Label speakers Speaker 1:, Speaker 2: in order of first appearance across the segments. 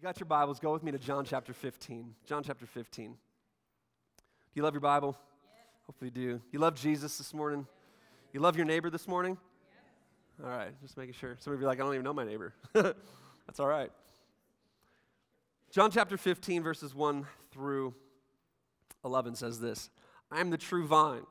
Speaker 1: you got your Bibles, go with me to John chapter 15. John chapter 15. Do you love your Bible? Yes. Hopefully you do. You love Jesus this morning? You love your neighbor this morning? Yes. All right, just making sure. Some of you are like, I don't even know my neighbor. That's all right. John chapter 15, verses 1 through 11 says this I am the true vine,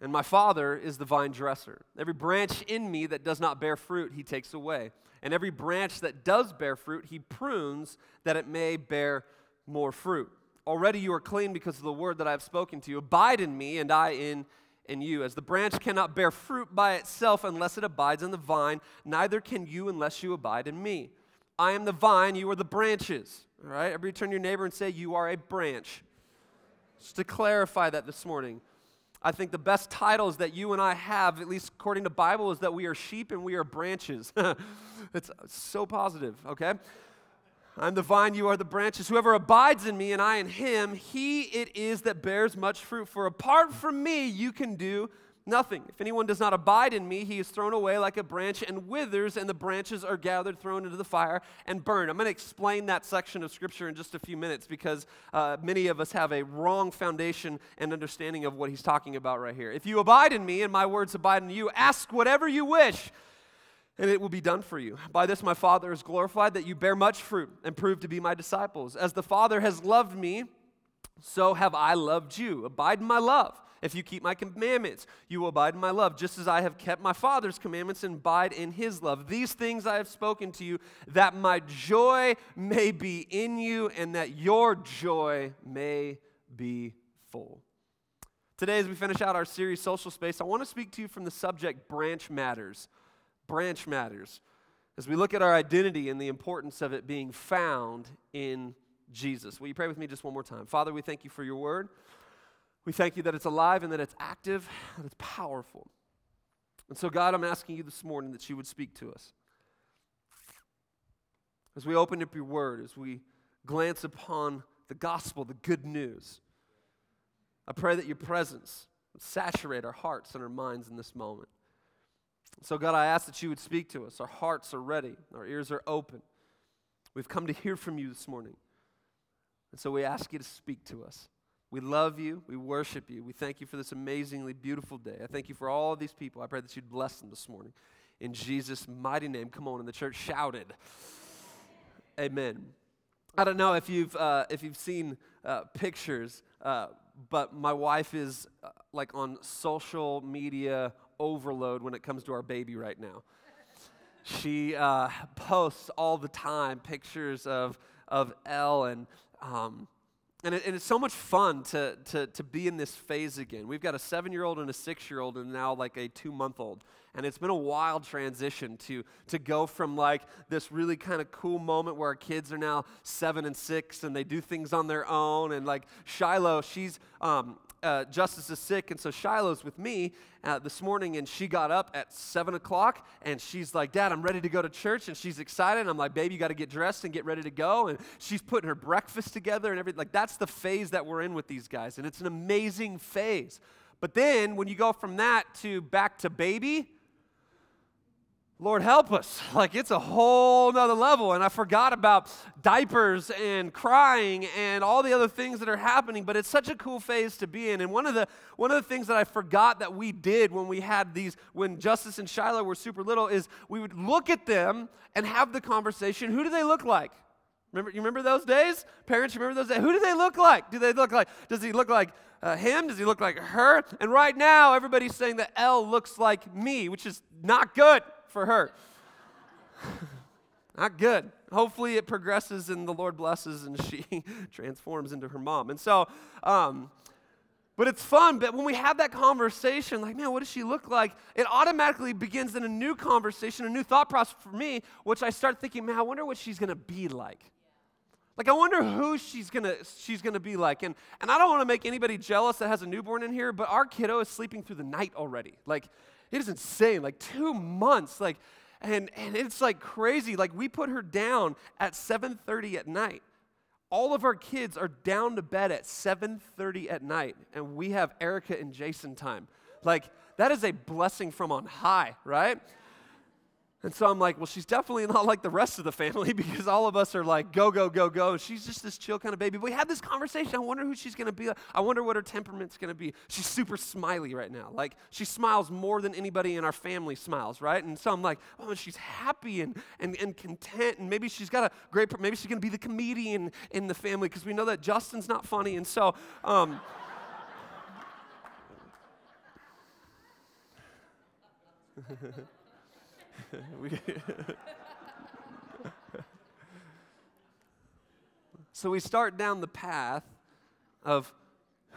Speaker 1: and my Father is the vine dresser. Every branch in me that does not bear fruit, he takes away. And every branch that does bear fruit, he prunes that it may bear more fruit. Already you are clean because of the word that I have spoken to you. Abide in me, and I in in you. As the branch cannot bear fruit by itself unless it abides in the vine, neither can you unless you abide in me. I am the vine, you are the branches. All right? Everybody turn to your neighbor and say, You are a branch. Just to clarify that this morning. I think the best titles that you and I have, at least according to Bible, is that we are sheep and we are branches. it's so positive, okay? I'm the vine, you are the branches. Whoever abides in me and I in him, he it is that bears much fruit. For apart from me, you can do nothing. If anyone does not abide in me, he is thrown away like a branch and withers, and the branches are gathered, thrown into the fire, and burned. I'm going to explain that section of Scripture in just a few minutes because uh, many of us have a wrong foundation and understanding of what he's talking about right here. If you abide in me and my words abide in you, ask whatever you wish. And it will be done for you. By this, my Father is glorified that you bear much fruit and prove to be my disciples. As the Father has loved me, so have I loved you. Abide in my love. If you keep my commandments, you will abide in my love, just as I have kept my Father's commandments and abide in his love. These things I have spoken to you, that my joy may be in you and that your joy may be full. Today, as we finish out our series, Social Space, I want to speak to you from the subject branch matters. Branch matters. As we look at our identity and the importance of it being found in Jesus. Will you pray with me just one more time? Father, we thank you for your word. We thank you that it's alive and that it's active and it's powerful. And so, God, I'm asking you this morning that you would speak to us. As we open up your word, as we glance upon the gospel, the good news, I pray that your presence would saturate our hearts and our minds in this moment. So, God, I ask that you would speak to us. Our hearts are ready, our ears are open. We've come to hear from you this morning. And so we ask you to speak to us. We love you. We worship you. We thank you for this amazingly beautiful day. I thank you for all these people. I pray that you'd bless them this morning. In Jesus' mighty name. Come on. And the church shouted. Amen. I don't know if you've, uh, if you've seen uh, pictures, uh, but my wife is uh, like on social media overload when it comes to our baby right now. She uh, posts all the time pictures of, of Elle and um, and, it, and, it's so much fun to, to, to be in this phase again. We've got a seven year old and a six year old, and now like a two month old. And it's been a wild transition to, to go from like this really kind of cool moment where our kids are now seven and six and they do things on their own. And like Shiloh, she's um, uh, Justice is sick, and so Shiloh's with me uh, this morning, and she got up at 7 o'clock, and she's like, Dad, I'm ready to go to church, and she's excited. And I'm like, Baby, you got to get dressed and get ready to go. And she's putting her breakfast together and everything. Like, that's the phase that we're in with these guys, and it's an amazing phase. But then when you go from that to back to baby, Lord help us. Like it's a whole nother level. And I forgot about diapers and crying and all the other things that are happening, but it's such a cool phase to be in. And one of the one of the things that I forgot that we did when we had these, when Justice and Shiloh were super little, is we would look at them and have the conversation. Who do they look like? Remember, you remember those days? Parents, remember those days? Who do they look like? Do they look like, does he look like uh, him? Does he look like her? And right now, everybody's saying that Elle looks like me, which is not good for her. Not good. Hopefully, it progresses and the Lord blesses and she transforms into her mom. And so, um, but it's fun. But when we have that conversation, like, man, what does she look like? It automatically begins in a new conversation, a new thought process for me, which I start thinking, man, I wonder what she's going to be like. Like, I wonder who she's gonna she's gonna be like. And and I don't want to make anybody jealous that has a newborn in here, but our kiddo is sleeping through the night already. Like, it is insane. Like two months. Like, and and it's like crazy. Like we put her down at 7:30 at night. All of our kids are down to bed at 7:30 at night, and we have Erica and Jason time. Like that is a blessing from on high, right? And so I'm like, well, she's definitely not like the rest of the family because all of us are like, go, go, go, go. She's just this chill kind of baby. But we had this conversation. I wonder who she's going to be. I wonder what her temperament's going to be. She's super smiley right now. Like, she smiles more than anybody in our family smiles, right? And so I'm like, oh, she's happy and, and, and content. And maybe she's got a great, maybe she's going to be the comedian in the family because we know that Justin's not funny. And so, um, so we start down the path of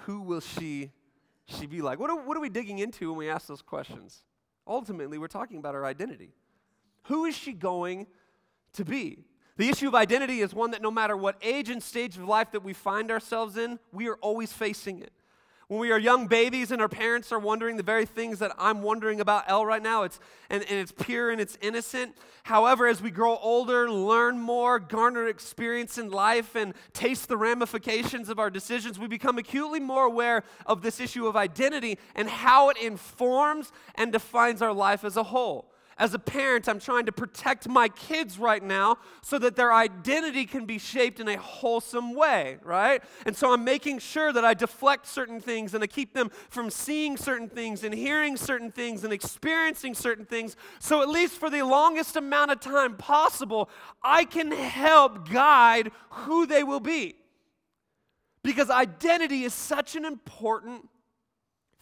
Speaker 1: who will she she be like? What are, what are we digging into when we ask those questions? Ultimately, we're talking about our identity. Who is she going to be? The issue of identity is one that no matter what age and stage of life that we find ourselves in, we are always facing it. When we are young babies and our parents are wondering the very things that I'm wondering about Elle right now, it's, and, and it's pure and it's innocent. However, as we grow older, learn more, garner experience in life, and taste the ramifications of our decisions, we become acutely more aware of this issue of identity and how it informs and defines our life as a whole. As a parent, I'm trying to protect my kids right now so that their identity can be shaped in a wholesome way, right? And so I'm making sure that I deflect certain things and I keep them from seeing certain things and hearing certain things and experiencing certain things. So, at least for the longest amount of time possible, I can help guide who they will be. Because identity is such an important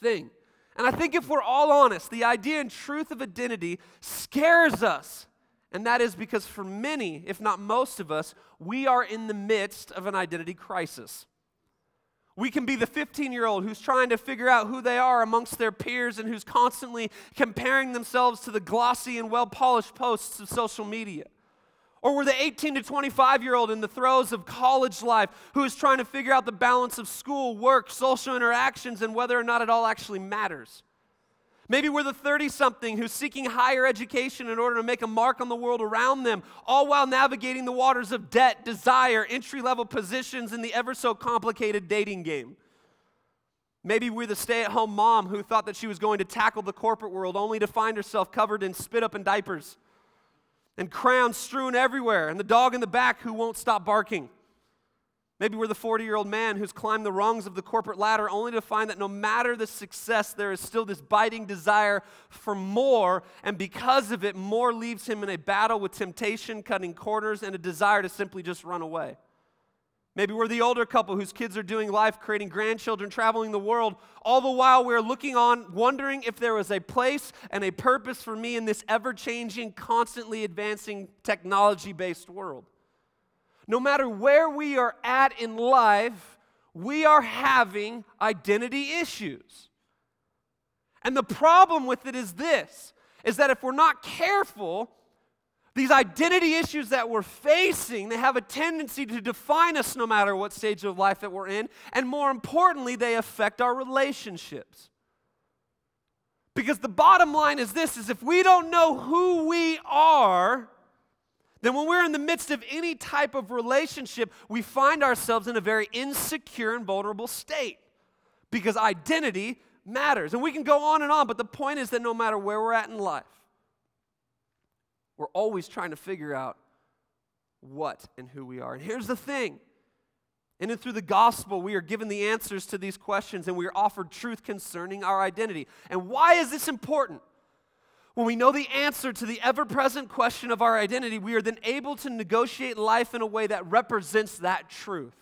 Speaker 1: thing. And I think if we're all honest, the idea and truth of identity scares us. And that is because for many, if not most of us, we are in the midst of an identity crisis. We can be the 15 year old who's trying to figure out who they are amongst their peers and who's constantly comparing themselves to the glossy and well polished posts of social media. Or we're the 18 to 25 year old in the throes of college life who is trying to figure out the balance of school, work, social interactions, and whether or not it all actually matters. Maybe we're the 30 something who's seeking higher education in order to make a mark on the world around them, all while navigating the waters of debt, desire, entry level positions, in the ever so complicated dating game. Maybe we're the stay at home mom who thought that she was going to tackle the corporate world only to find herself covered in spit up and diapers and crowns strewn everywhere, and the dog in the back who won't stop barking. Maybe we're the 40 year old man who's climbed the rungs of the corporate ladder only to find that no matter the success, there is still this biting desire for more, and because of it, more leaves him in a battle with temptation, cutting corners, and a desire to simply just run away. Maybe we're the older couple whose kids are doing life, creating grandchildren, traveling the world. All the while, we're looking on, wondering if there was a place and a purpose for me in this ever changing, constantly advancing, technology based world. No matter where we are at in life, we are having identity issues. And the problem with it is this is that if we're not careful, these identity issues that we're facing, they have a tendency to define us no matter what stage of life that we're in, and more importantly, they affect our relationships. Because the bottom line is this is if we don't know who we are, then when we're in the midst of any type of relationship, we find ourselves in a very insecure and vulnerable state. Because identity matters. And we can go on and on, but the point is that no matter where we're at in life, we're always trying to figure out what and who we are. And here's the thing. And then through the gospel, we are given the answers to these questions and we are offered truth concerning our identity. And why is this important? When we know the answer to the ever present question of our identity, we are then able to negotiate life in a way that represents that truth.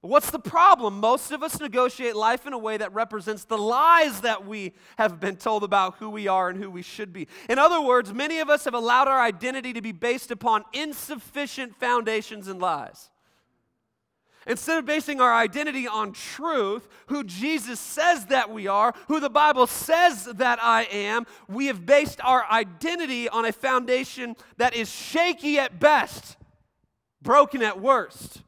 Speaker 1: What's the problem? Most of us negotiate life in a way that represents the lies that we have been told about who we are and who we should be. In other words, many of us have allowed our identity to be based upon insufficient foundations and lies. Instead of basing our identity on truth, who Jesus says that we are, who the Bible says that I am, we have based our identity on a foundation that is shaky at best, broken at worst.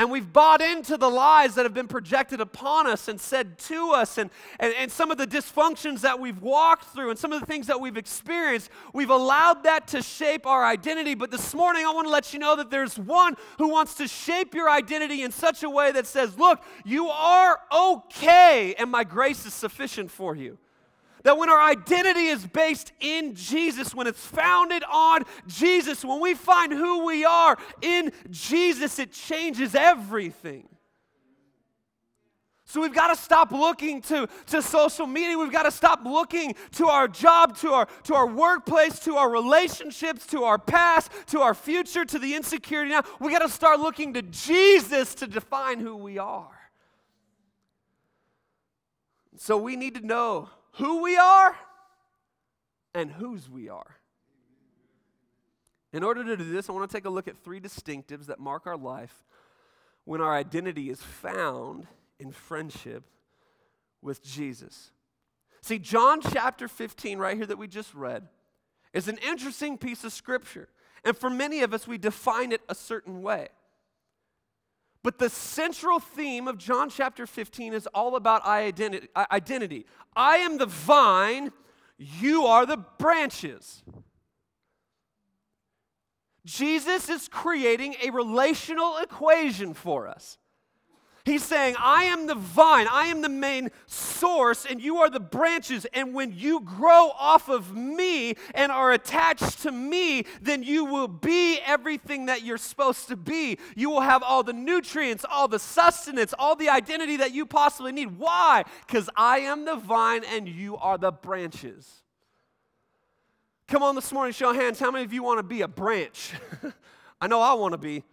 Speaker 1: And we've bought into the lies that have been projected upon us and said to us, and, and, and some of the dysfunctions that we've walked through, and some of the things that we've experienced, we've allowed that to shape our identity. But this morning, I want to let you know that there's one who wants to shape your identity in such a way that says, Look, you are okay, and my grace is sufficient for you. That when our identity is based in Jesus, when it's founded on Jesus, when we find who we are in Jesus, it changes everything. So we've got to stop looking to, to social media. We've got to stop looking to our job, to our, to our workplace, to our relationships, to our past, to our future, to the insecurity now. We've got to start looking to Jesus to define who we are. So we need to know who we are and whose we are. In order to do this, I want to take a look at three distinctives that mark our life when our identity is found in friendship with Jesus. See, John chapter 15, right here that we just read, is an interesting piece of scripture. And for many of us, we define it a certain way. But the central theme of John chapter 15 is all about identity. I am the vine, you are the branches. Jesus is creating a relational equation for us. He's saying, I am the vine, I am the main source, and you are the branches. And when you grow off of me and are attached to me, then you will be everything that you're supposed to be. You will have all the nutrients, all the sustenance, all the identity that you possibly need. Why? Because I am the vine and you are the branches. Come on this morning, show hands. How many of you want to be a branch? I know I want to be.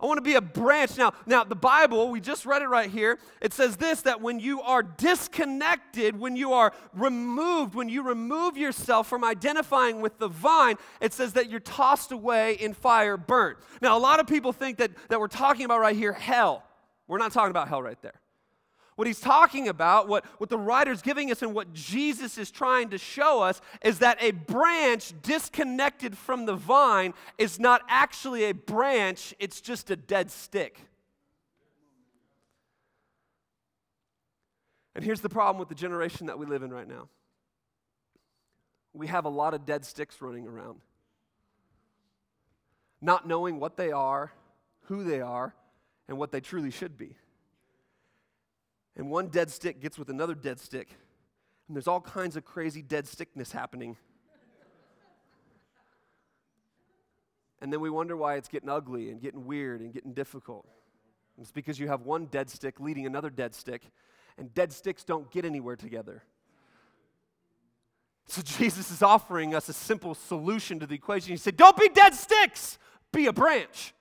Speaker 1: I want to be a branch. Now, now the Bible, we just read it right here. It says this that when you are disconnected, when you are removed, when you remove yourself from identifying with the vine, it says that you're tossed away in fire, burnt. Now, a lot of people think that, that we're talking about right here hell. We're not talking about hell right there. What he's talking about, what, what the writer's giving us, and what Jesus is trying to show us is that a branch disconnected from the vine is not actually a branch, it's just a dead stick. And here's the problem with the generation that we live in right now. We have a lot of dead sticks running around, not knowing what they are, who they are, and what they truly should be and one dead stick gets with another dead stick, and there's all kinds of crazy dead stickness happening. and then we wonder why it's getting ugly and getting weird and getting difficult. And it's because you have one dead stick leading another dead stick, and dead sticks don't get anywhere together. So Jesus is offering us a simple solution to the equation. He said, Don't be dead sticks, be a branch.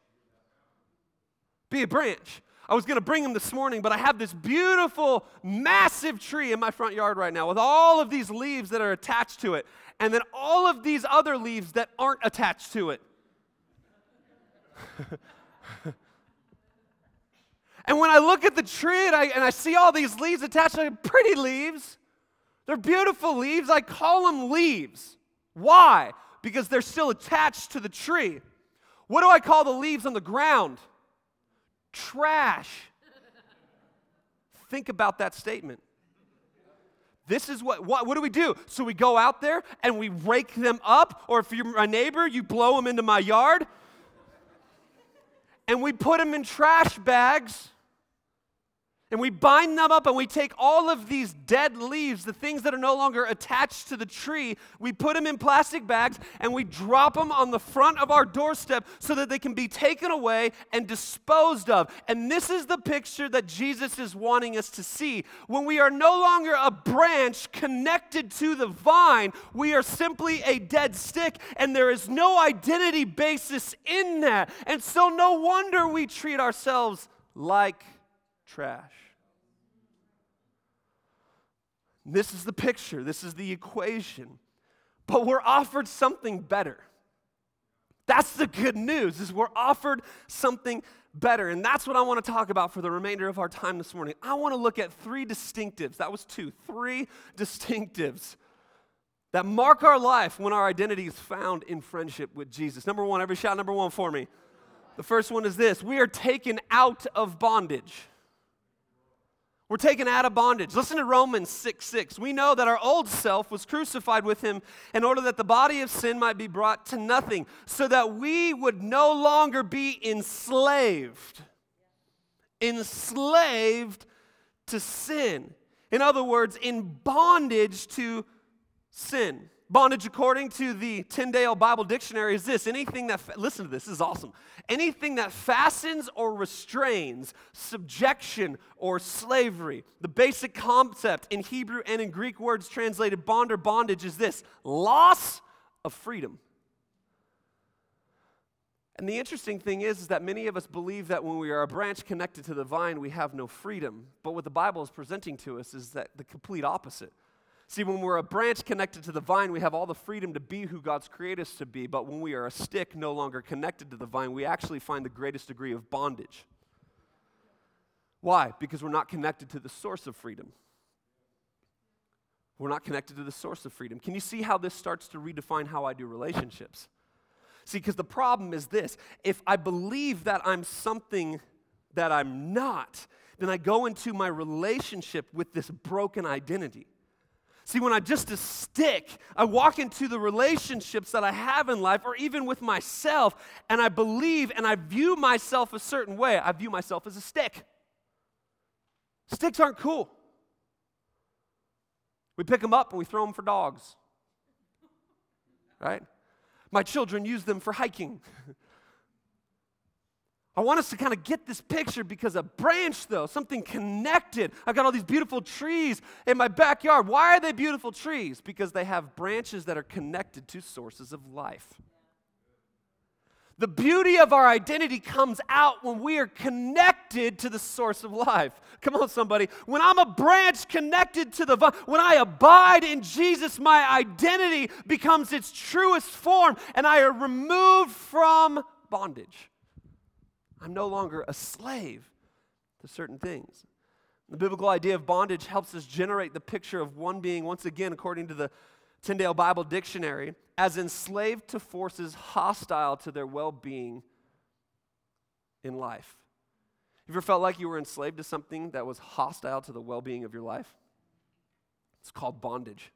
Speaker 1: Be a branch. I was going to bring them this morning, but I have this beautiful, massive tree in my front yard right now with all of these leaves that are attached to it, and then all of these other leaves that aren't attached to it. and when I look at the tree and I, and I see all these leaves attached, they're pretty leaves. They're beautiful leaves. I call them leaves. Why? Because they're still attached to the tree. What do I call the leaves on the ground? Trash. Think about that statement. This is what, what, what do we do? So we go out there and we rake them up, or if you're my neighbor, you blow them into my yard, and we put them in trash bags and we bind them up and we take all of these dead leaves, the things that are no longer attached to the tree, we put them in plastic bags and we drop them on the front of our doorstep so that they can be taken away and disposed of. And this is the picture that Jesus is wanting us to see. When we are no longer a branch connected to the vine, we are simply a dead stick and there is no identity basis in that. And so, no wonder we treat ourselves like trash. This is the picture, this is the equation. But we're offered something better. That's the good news is we're offered something better. And that's what I want to talk about for the remainder of our time this morning. I want to look at three distinctives. That was two, three distinctives that mark our life when our identity is found in friendship with Jesus. Number one, every shout number one for me. The first one is this we are taken out of bondage. We're taken out of bondage. Listen to Romans 6 6. We know that our old self was crucified with him in order that the body of sin might be brought to nothing, so that we would no longer be enslaved. Enslaved to sin. In other words, in bondage to sin. Bondage, according to the Tyndale Bible Dictionary, is this anything that, listen to this, this is awesome. Anything that fastens or restrains subjection or slavery. The basic concept in Hebrew and in Greek words translated bond or bondage is this loss of freedom. And the interesting thing is, is that many of us believe that when we are a branch connected to the vine, we have no freedom. But what the Bible is presenting to us is that the complete opposite. See, when we're a branch connected to the vine, we have all the freedom to be who God's created us to be. But when we are a stick no longer connected to the vine, we actually find the greatest degree of bondage. Why? Because we're not connected to the source of freedom. We're not connected to the source of freedom. Can you see how this starts to redefine how I do relationships? See, because the problem is this if I believe that I'm something that I'm not, then I go into my relationship with this broken identity. See, when I'm just a stick, I walk into the relationships that I have in life or even with myself, and I believe and I view myself a certain way. I view myself as a stick. Sticks aren't cool. We pick them up and we throw them for dogs. Right? My children use them for hiking. I want us to kind of get this picture because a branch, though, something connected. I've got all these beautiful trees in my backyard. Why are they beautiful trees? Because they have branches that are connected to sources of life. The beauty of our identity comes out when we are connected to the source of life. Come on, somebody. When I'm a branch connected to the vine, when I abide in Jesus, my identity becomes its truest form and I am removed from bondage. I'm no longer a slave to certain things. The biblical idea of bondage helps us generate the picture of one being, once again, according to the Tyndale Bible Dictionary, as enslaved to forces hostile to their well being in life. Have you ever felt like you were enslaved to something that was hostile to the well being of your life? It's called bondage.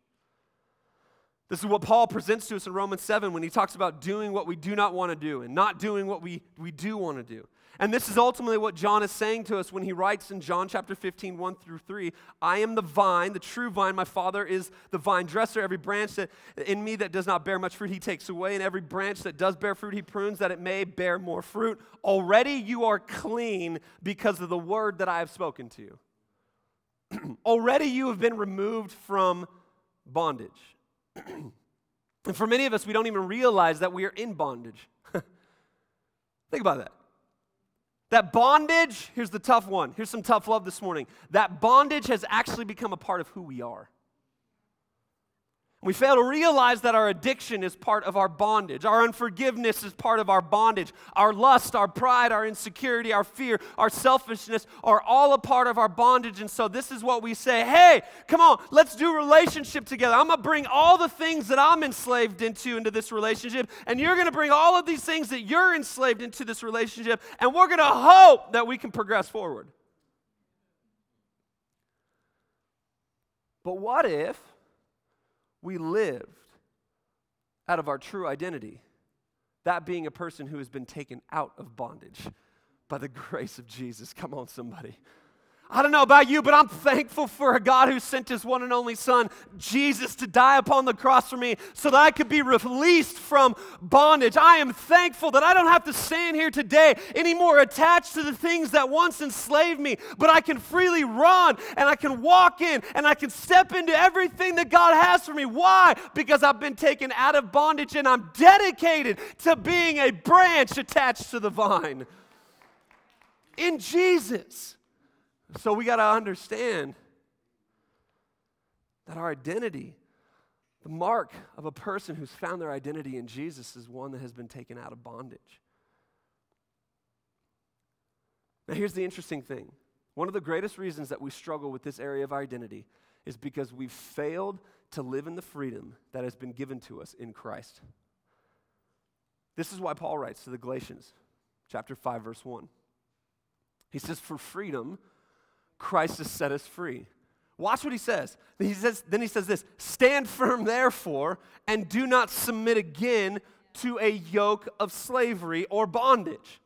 Speaker 1: This is what Paul presents to us in Romans 7 when he talks about doing what we do not want to do and not doing what we, we do want to do. And this is ultimately what John is saying to us when he writes in John chapter 15, 1 through 3 I am the vine, the true vine. My Father is the vine dresser. Every branch that in me that does not bear much fruit, he takes away. And every branch that does bear fruit, he prunes that it may bear more fruit. Already you are clean because of the word that I have spoken to you. Already you have been removed from bondage. and for many of us, we don't even realize that we are in bondage. Think about that. That bondage, here's the tough one. Here's some tough love this morning. That bondage has actually become a part of who we are. We fail to realize that our addiction is part of our bondage. Our unforgiveness is part of our bondage. Our lust, our pride, our insecurity, our fear, our selfishness are all a part of our bondage. And so, this is what we say hey, come on, let's do relationship together. I'm going to bring all the things that I'm enslaved into into this relationship, and you're going to bring all of these things that you're enslaved into this relationship, and we're going to hope that we can progress forward. But what if? We lived out of our true identity, that being a person who has been taken out of bondage by the grace of Jesus. Come on, somebody. I don't know about you, but I'm thankful for a God who sent his one and only Son, Jesus, to die upon the cross for me so that I could be released from bondage. I am thankful that I don't have to stand here today anymore attached to the things that once enslaved me, but I can freely run and I can walk in and I can step into everything that God has for me. Why? Because I've been taken out of bondage and I'm dedicated to being a branch attached to the vine in Jesus. So we got to understand that our identity, the mark of a person who's found their identity in Jesus, is one that has been taken out of bondage. Now, here's the interesting thing one of the greatest reasons that we struggle with this area of identity is because we've failed to live in the freedom that has been given to us in Christ. This is why Paul writes to the Galatians, chapter 5, verse 1. He says, For freedom, Christ has set us free. Watch what he says. He says. Then he says this Stand firm, therefore, and do not submit again to a yoke of slavery or bondage.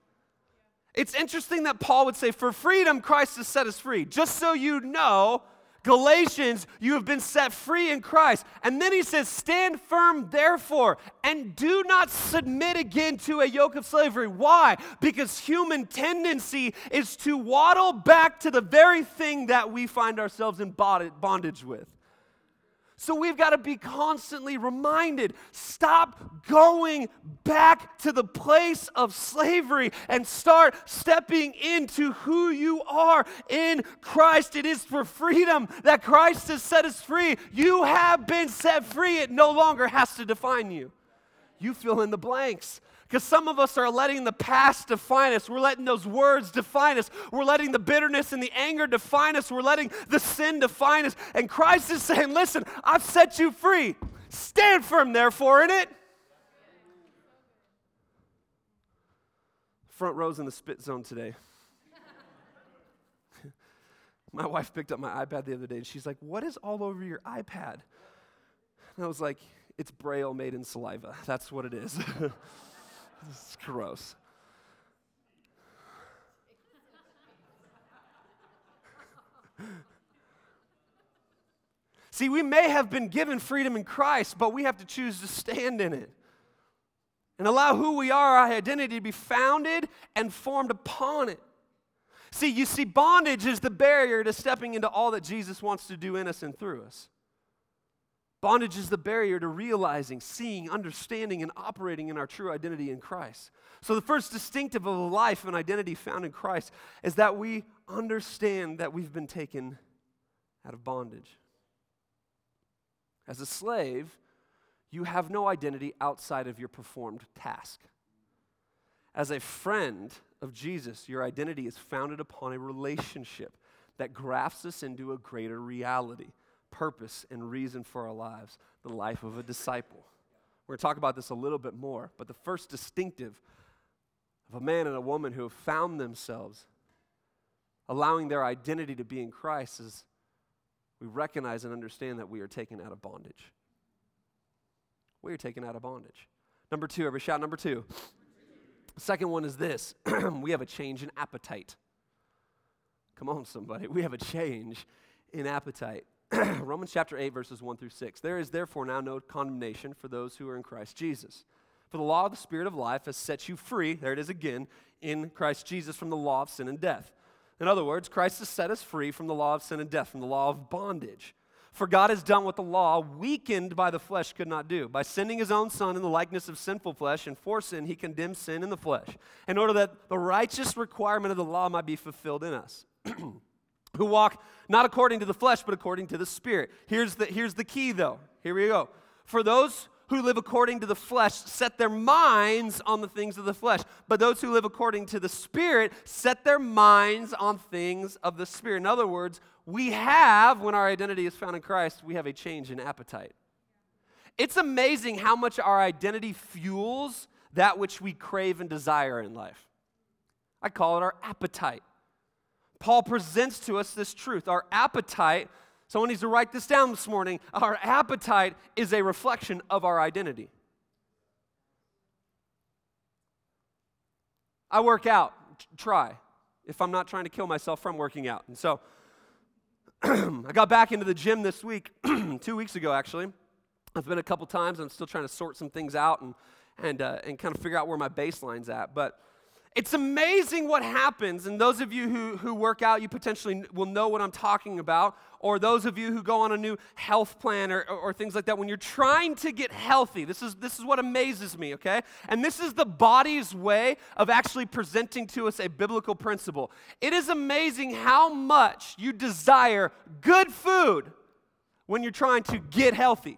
Speaker 1: It's interesting that Paul would say, For freedom, Christ has set us free. Just so you know, Galatians, you have been set free in Christ. And then he says, Stand firm, therefore, and do not submit again to a yoke of slavery. Why? Because human tendency is to waddle back to the very thing that we find ourselves in bondage with. So we've got to be constantly reminded stop going back to the place of slavery and start stepping into who you are in Christ. It is for freedom that Christ has set us free. You have been set free, it no longer has to define you. You fill in the blanks. Because some of us are letting the past define us. We're letting those words define us. We're letting the bitterness and the anger define us. We're letting the sin define us. And Christ is saying, Listen, I've set you free. Stand firm, therefore, in it. Front row's in the spit zone today. my wife picked up my iPad the other day and she's like, What is all over your iPad? And I was like, It's braille made in saliva. That's what it is. It's gross. See, we may have been given freedom in Christ, but we have to choose to stand in it and allow who we are, our identity, to be founded and formed upon it. See, you see, bondage is the barrier to stepping into all that Jesus wants to do in us and through us. Bondage is the barrier to realizing, seeing, understanding, and operating in our true identity in Christ. So, the first distinctive of a life and identity found in Christ is that we understand that we've been taken out of bondage. As a slave, you have no identity outside of your performed task. As a friend of Jesus, your identity is founded upon a relationship that grafts us into a greater reality purpose and reason for our lives, the life of a disciple. We're going to talk about this a little bit more, but the first distinctive of a man and a woman who have found themselves allowing their identity to be in Christ is we recognize and understand that we are taken out of bondage. We are taken out of bondage. Number two, every shout, number two. Second one is this we have a change in appetite. Come on, somebody. We have a change in appetite. Romans chapter 8, verses 1 through 6. There is therefore now no condemnation for those who are in Christ Jesus. For the law of the Spirit of life has set you free, there it is again, in Christ Jesus from the law of sin and death. In other words, Christ has set us free from the law of sin and death, from the law of bondage. For God has done what the law, weakened by the flesh, could not do. By sending his own Son in the likeness of sinful flesh, and for sin, he condemned sin in the flesh, in order that the righteous requirement of the law might be fulfilled in us. who walk not according to the flesh, but according to the Spirit. Here's the, here's the key, though. Here we go. For those who live according to the flesh set their minds on the things of the flesh, but those who live according to the Spirit set their minds on things of the Spirit. In other words, we have, when our identity is found in Christ, we have a change in appetite. It's amazing how much our identity fuels that which we crave and desire in life. I call it our appetite. Paul presents to us this truth. Our appetite, someone needs to write this down this morning, our appetite is a reflection of our identity. I work out, try, if I'm not trying to kill myself from working out. And so I got back into the gym this week, two weeks ago actually. I've been a couple times. I'm still trying to sort some things out and, and, uh, and kind of figure out where my baseline's at. But it's amazing what happens, and those of you who, who work out, you potentially will know what I'm talking about, or those of you who go on a new health plan or, or, or, things like that, when you're trying to get healthy, this is, this is what amazes me, okay? And this is the body's way of actually presenting to us a biblical principle. It is amazing how much you desire good food when you're trying to get healthy.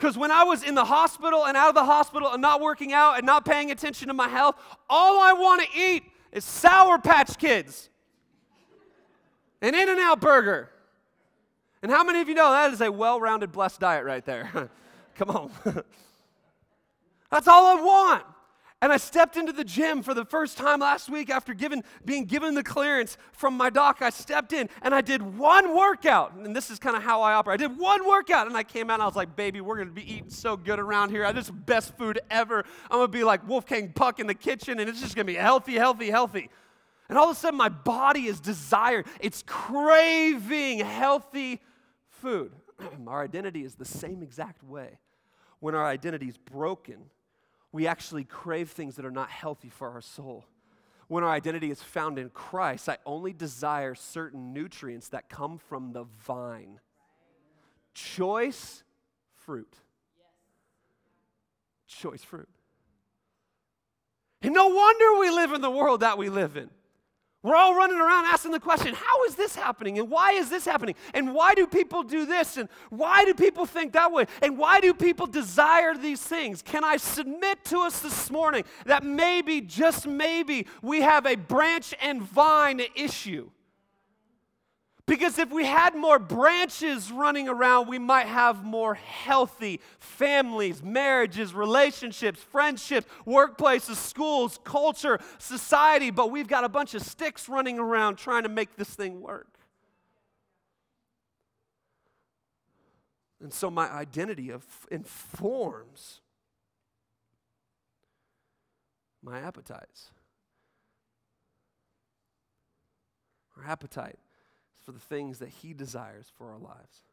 Speaker 1: Because when I was in the hospital and out of the hospital and not working out and not paying attention to my health, all I want to eat is Sour Patch Kids, an In N Out burger. And how many of you know that is a well rounded, blessed diet right there? Come on. That's all I want. And I stepped into the gym for the first time last week after given, being given the clearance from my doc. I stepped in and I did one workout. And this is kind of how I operate. I did one workout and I came out and I was like, baby, we're going to be eating so good around here. This is best food ever. I'm going to be like Wolfgang Puck in the kitchen and it's just going to be healthy, healthy, healthy. And all of a sudden, my body is desired, it's craving healthy food. our identity is the same exact way. When our identity is broken, we actually crave things that are not healthy for our soul. When our identity is found in Christ, I only desire certain nutrients that come from the vine. Choice fruit. Choice fruit. And no wonder we live in the world that we live in. We're all running around asking the question, how is this happening? And why is this happening? And why do people do this? And why do people think that way? And why do people desire these things? Can I submit to us this morning that maybe, just maybe, we have a branch and vine issue? Because if we had more branches running around, we might have more healthy families, marriages, relationships, friendships, workplaces, schools, culture, society. But we've got a bunch of sticks running around trying to make this thing work. And so my identity of, informs my appetites. Our appetite for the things that He desires for our lives.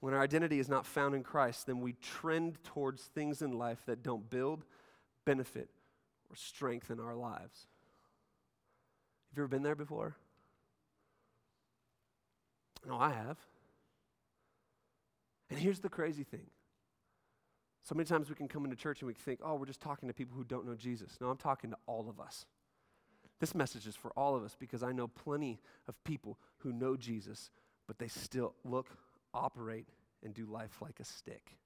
Speaker 1: When our identity is not found in Christ, then we trend towards things in life that don't build, benefit, or strengthen our lives. Have you ever been there before? No, I have. And here's the crazy thing. So many times we can come into church and we think, oh, we're just talking to people who don't know Jesus. No, I'm talking to all of us. This message is for all of us because I know plenty of people who know Jesus, but they still look, operate, and do life like a stick.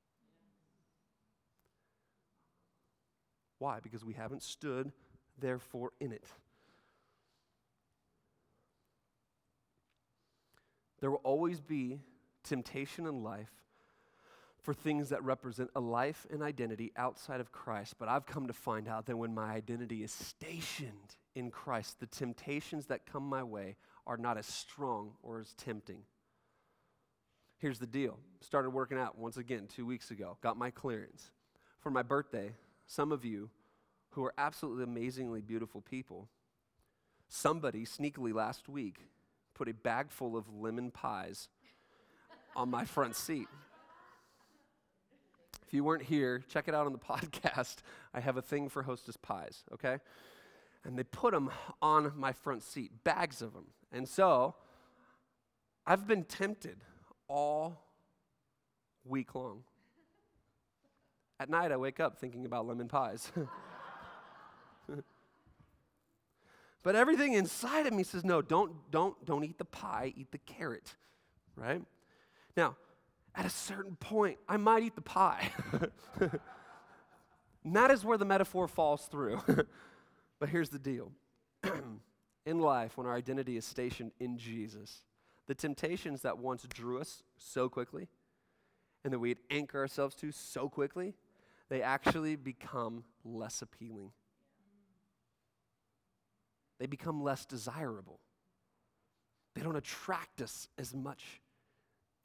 Speaker 1: Why? Because we haven't stood, therefore, in it. There will always be temptation in life for things that represent a life and identity outside of Christ. But I've come to find out that when my identity is stationed in Christ, the temptations that come my way are not as strong or as tempting. Here's the deal started working out once again two weeks ago, got my clearance. For my birthday, some of you who are absolutely amazingly beautiful people, somebody sneakily last week put a bag full of lemon pies on my front seat. If you weren't here, check it out on the podcast. I have a thing for hostess pies, okay? and they put them on my front seat, bags of them. And so I've been tempted all week long. At night, I wake up thinking about lemon pies. but everything inside of me says, no, don't, don't, don't eat the pie, eat the carrot, right? Now, at a certain point, I might eat the pie. and that is where the metaphor falls through. But here's the deal in life, when our identity is stationed in Jesus, the temptations that once drew us so quickly and that we'd anchor ourselves to so quickly, they actually become less appealing. They become less desirable. They don't attract us as much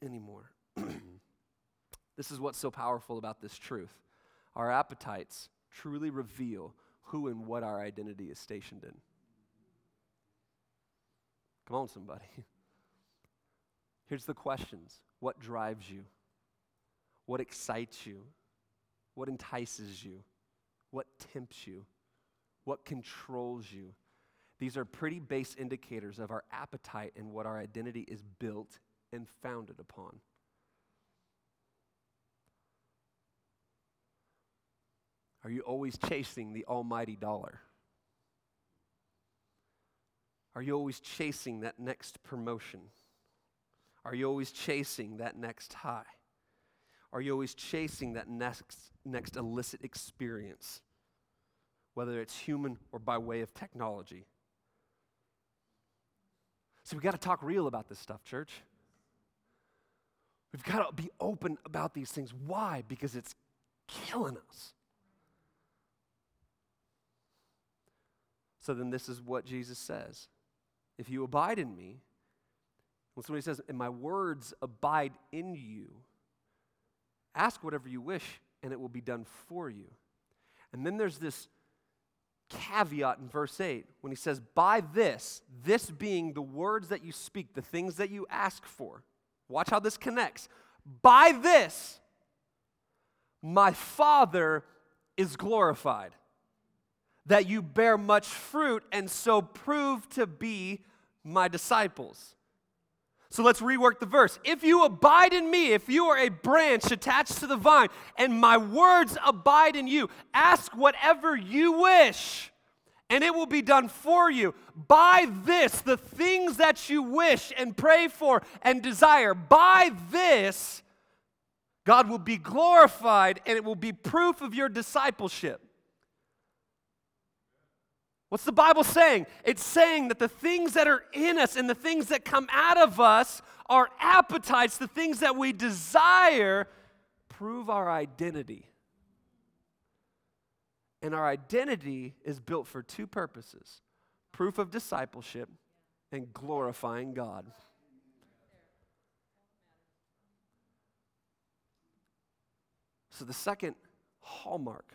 Speaker 1: anymore. This is what's so powerful about this truth. Our appetites truly reveal who and what our identity is stationed in. Come on, somebody. Here's the questions What drives you? What excites you? What entices you? What tempts you? What controls you? These are pretty base indicators of our appetite and what our identity is built and founded upon. Are you always chasing the almighty dollar? Are you always chasing that next promotion? Are you always chasing that next high? Are you always chasing that next, next illicit experience, whether it's human or by way of technology? So we got to talk real about this stuff, church. We've got to be open about these things. Why? Because it's killing us. So then, this is what Jesus says If you abide in me, when somebody says, and my words abide in you, ask whatever you wish, and it will be done for you. And then there's this caveat in verse 8 when he says, By this, this being the words that you speak, the things that you ask for. Watch how this connects. By this, my Father is glorified, that you bear much fruit and so prove to be my disciples. So let's rework the verse. If you abide in me, if you are a branch attached to the vine, and my words abide in you, ask whatever you wish, and it will be done for you. By this, the things that you wish and pray for and desire, by this, God will be glorified, and it will be proof of your discipleship. What's the Bible saying? It's saying that the things that are in us and the things that come out of us, our appetites, the things that we desire, prove our identity. And our identity is built for two purposes proof of discipleship and glorifying God. So, the second hallmark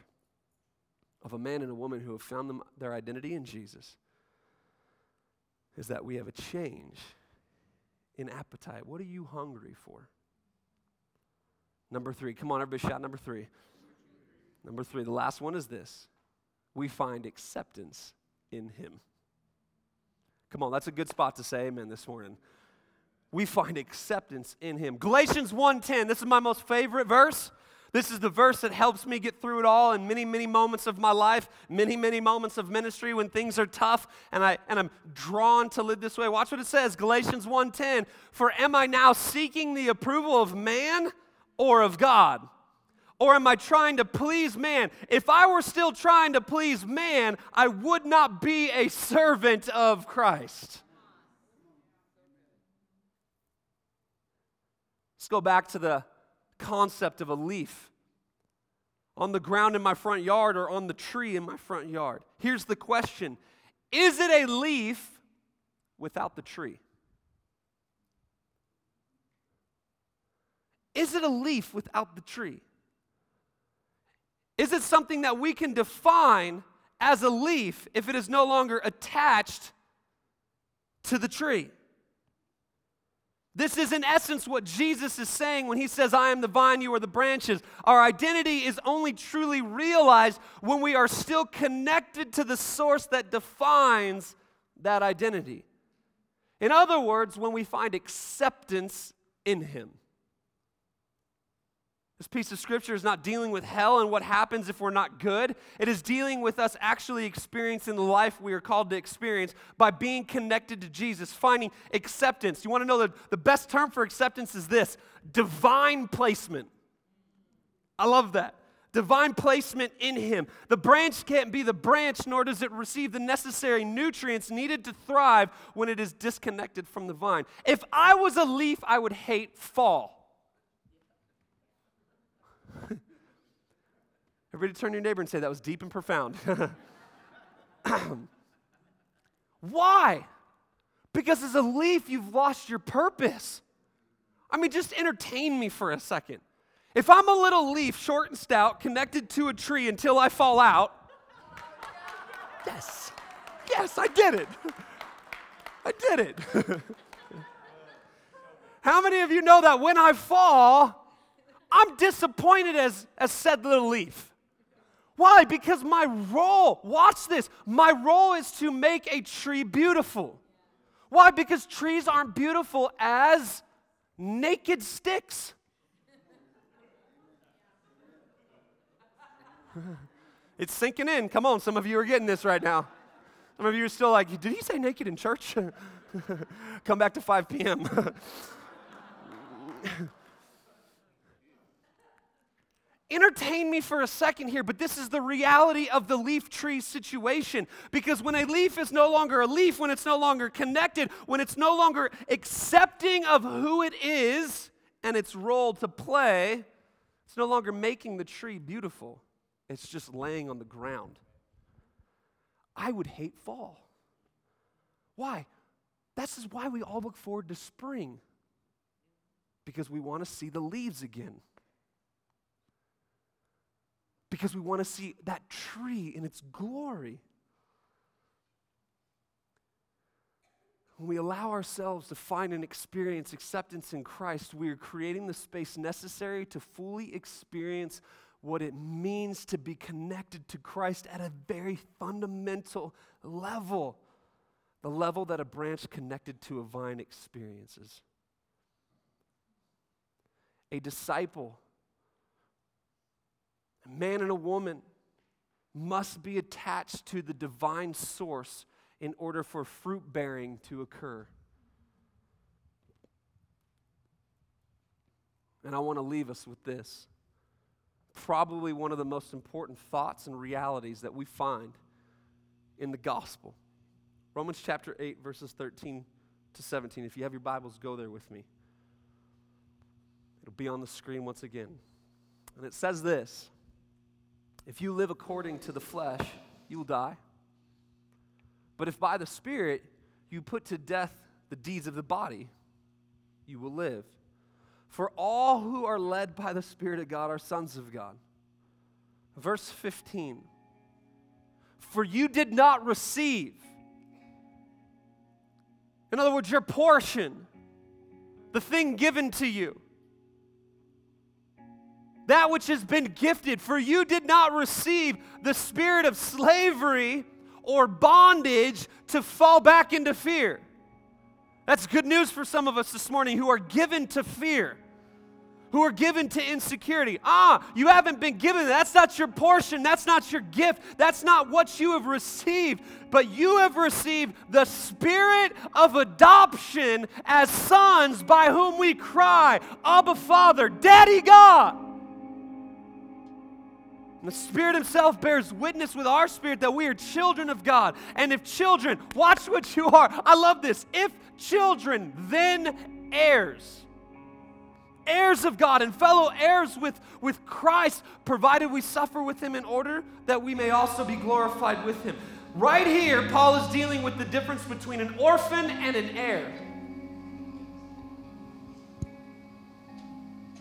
Speaker 1: of a man and a woman who have found them, their identity in Jesus is that we have a change in appetite. What are you hungry for? Number three. Come on, everybody, shout number three. Number three. The last one is this we find acceptance in Him. Come on, that's a good spot to say amen this morning. We find acceptance in Him. Galatians 1:10. This is my most favorite verse. This is the verse that helps me get through it all in many, many moments of my life, many, many moments of ministry when things are tough and, I, and I'm drawn to live this way. Watch what it says Galatians 1:10. For am I now seeking the approval of man or of God? Or am I trying to please man? If I were still trying to please man, I would not be a servant of Christ. Let's go back to the concept of a leaf on the ground in my front yard or on the tree in my front yard. Here's the question Is it a leaf without the tree? Is it a leaf without the tree? Is it something that we can define as a leaf if it is no longer attached to the tree? This is, in essence, what Jesus is saying when he says, I am the vine, you are the branches. Our identity is only truly realized when we are still connected to the source that defines that identity. In other words, when we find acceptance in him. This piece of scripture is not dealing with hell and what happens if we're not good. It is dealing with us actually experiencing the life we are called to experience by being connected to Jesus, finding acceptance. You want to know the, the best term for acceptance is this divine placement. I love that. Divine placement in Him. The branch can't be the branch, nor does it receive the necessary nutrients needed to thrive when it is disconnected from the vine. If I was a leaf, I would hate fall. Everybody turn to your neighbor and say, That was deep and profound. Why? Because as a leaf, you've lost your purpose. I mean, just entertain me for a second. If I'm a little leaf, short and stout, connected to a tree until I fall out, yes, yes, I did it. I did it. How many of you know that when I fall, I'm disappointed as, as said little leaf? Why? Because my role, watch this, my role is to make a tree beautiful. Why? Because trees aren't beautiful as naked sticks. it's sinking in. Come on, some of you are getting this right now. Some of you are still like, did he say naked in church? Come back to 5 p.m. entertain me for a second here, but this is the reality of the leaf tree situation. Because when a leaf is no longer a leaf, when it's no longer connected, when it's no longer accepting of who it is and its role to play, it's no longer making the tree beautiful. It's just laying on the ground. I would hate fall. Why? This is why we all look forward to spring. Because we want to see the leaves again because we want to see that tree in its glory. When we allow ourselves to find and experience acceptance in Christ, we are creating the space necessary to fully experience what it means to be connected to Christ at a very fundamental level, the level that a branch connected to a vine experiences. A disciple a man and a woman, must be attached to the divine source in order for fruit bearing to occur. And I want to leave us with this. Probably one of the most important thoughts and realities that we find in the gospel. Romans chapter 8, verses 13 to 17. If you have your Bibles, go there with me. It'll be on the screen once again. And it says this If you live according to the flesh, you will die. But if by the Spirit you put to death the deeds of the body, you will live. For all who are led by the Spirit of God are sons of God. Verse 15 For you did not receive in other words, your portion, the thing given to you, that which has been gifted, for you did not receive the spirit of slavery or bondage to fall back into fear. That's good news for some of us this morning who are given to fear who are given to insecurity. Ah, you haven't been given. That's not your portion. That's not your gift. That's not what you have received. But you have received the spirit of adoption as sons by whom we cry, Abba, Father, Daddy God. The Spirit Himself bears witness with our spirit that we are children of God. And if children, watch what you are. I love this. If children, then heirs heirs of God and fellow heirs with, with Christ, provided we suffer with him in order that we may also be glorified with him. Right here, Paul is dealing with the difference between an orphan and an heir.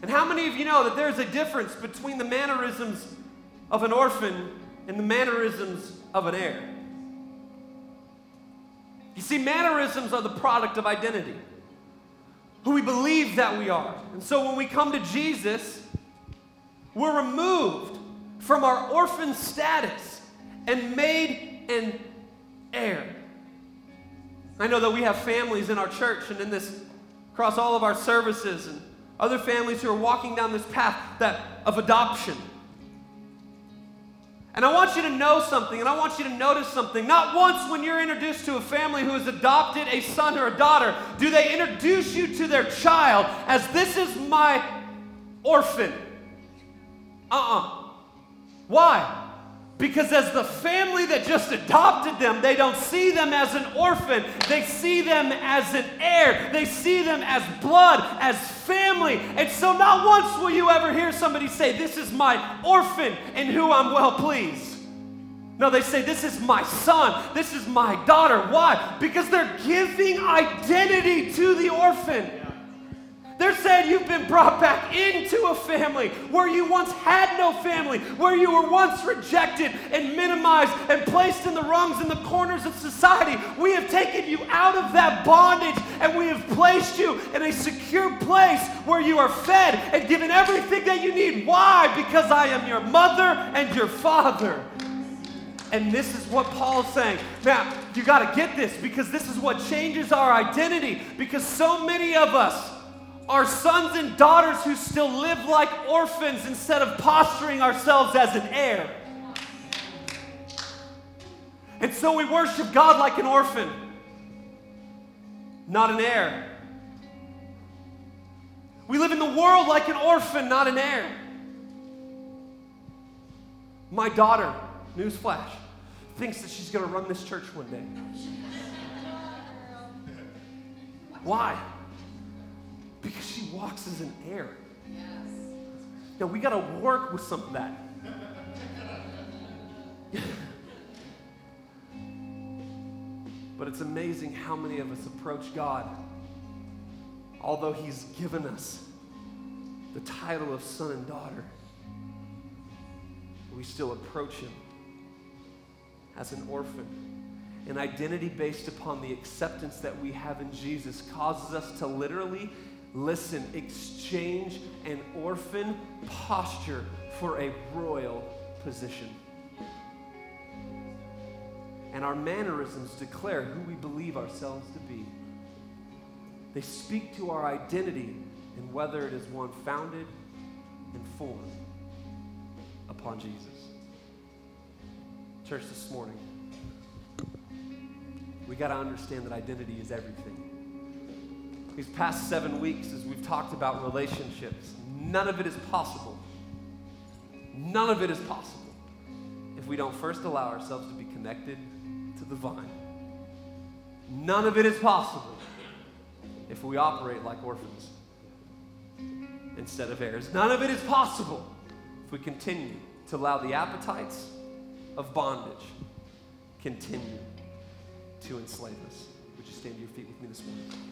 Speaker 1: And how many of you know that there's a difference between the mannerisms of an orphan and the mannerisms of an heir? You see, mannerisms are the product of identity who we believe that we are. And so when we come to Jesus, we're removed from our orphan status and made an heir. I know that we have families in our church and in this across all of our services and other families who are walking down this path that of adoption. And I want you to know something, and I want you to notice something. Not once when you're introduced to a family who has adopted a son or a daughter do they introduce you to their child as this is my orphan. Uh uh-uh. uh Why? Because as the family that just adopted them, they don't see them as an orphan. They see them as an heir. They see them as blood, as family. And so, not once will you ever hear somebody say, This is my orphan in who I'm well pleased. No, they say, This is my son. This is my daughter. Why? Because they're giving identity to the orphan. They're you've been brought back into a family where you once had no family, where you were once rejected and minimized and placed in the rungs and the corners of society. We have taken you out of that bondage and we have placed you in a secure place where you are fed and given everything that you need. Why? Because I am your mother and your father. And this is what Paul's saying. Now, you got to get this because this is what changes our identity. Because so many of us, are sons and daughters who still live like orphans instead of posturing ourselves as an heir. And so we worship God like an orphan, not an heir. We live in the world like an orphan, not an heir. My daughter, newsflash, thinks that she's going to run this church one day. Why? Because she walks as an heir. Yes. Yeah, we got to work with some of that. but it's amazing how many of us approach God, although He's given us the title of son and daughter, we still approach Him as an orphan. An identity based upon the acceptance that we have in Jesus causes us to literally listen, exchange an orphan posture for a royal position. And our mannerisms declare who we believe ourselves to be. They speak to our identity and whether it is one founded and formed upon Jesus. Church, this morning, we got to understand that identity is everything. These past seven weeks, as we've talked about relationships, none of it is possible. None of it is possible if we don't first allow ourselves to be connected to the vine. None of it is possible if we operate like orphans instead of heirs. None of it is possible if we continue to allow the appetites of bondage continue to enslave us. Would you stand to your feet with me this morning?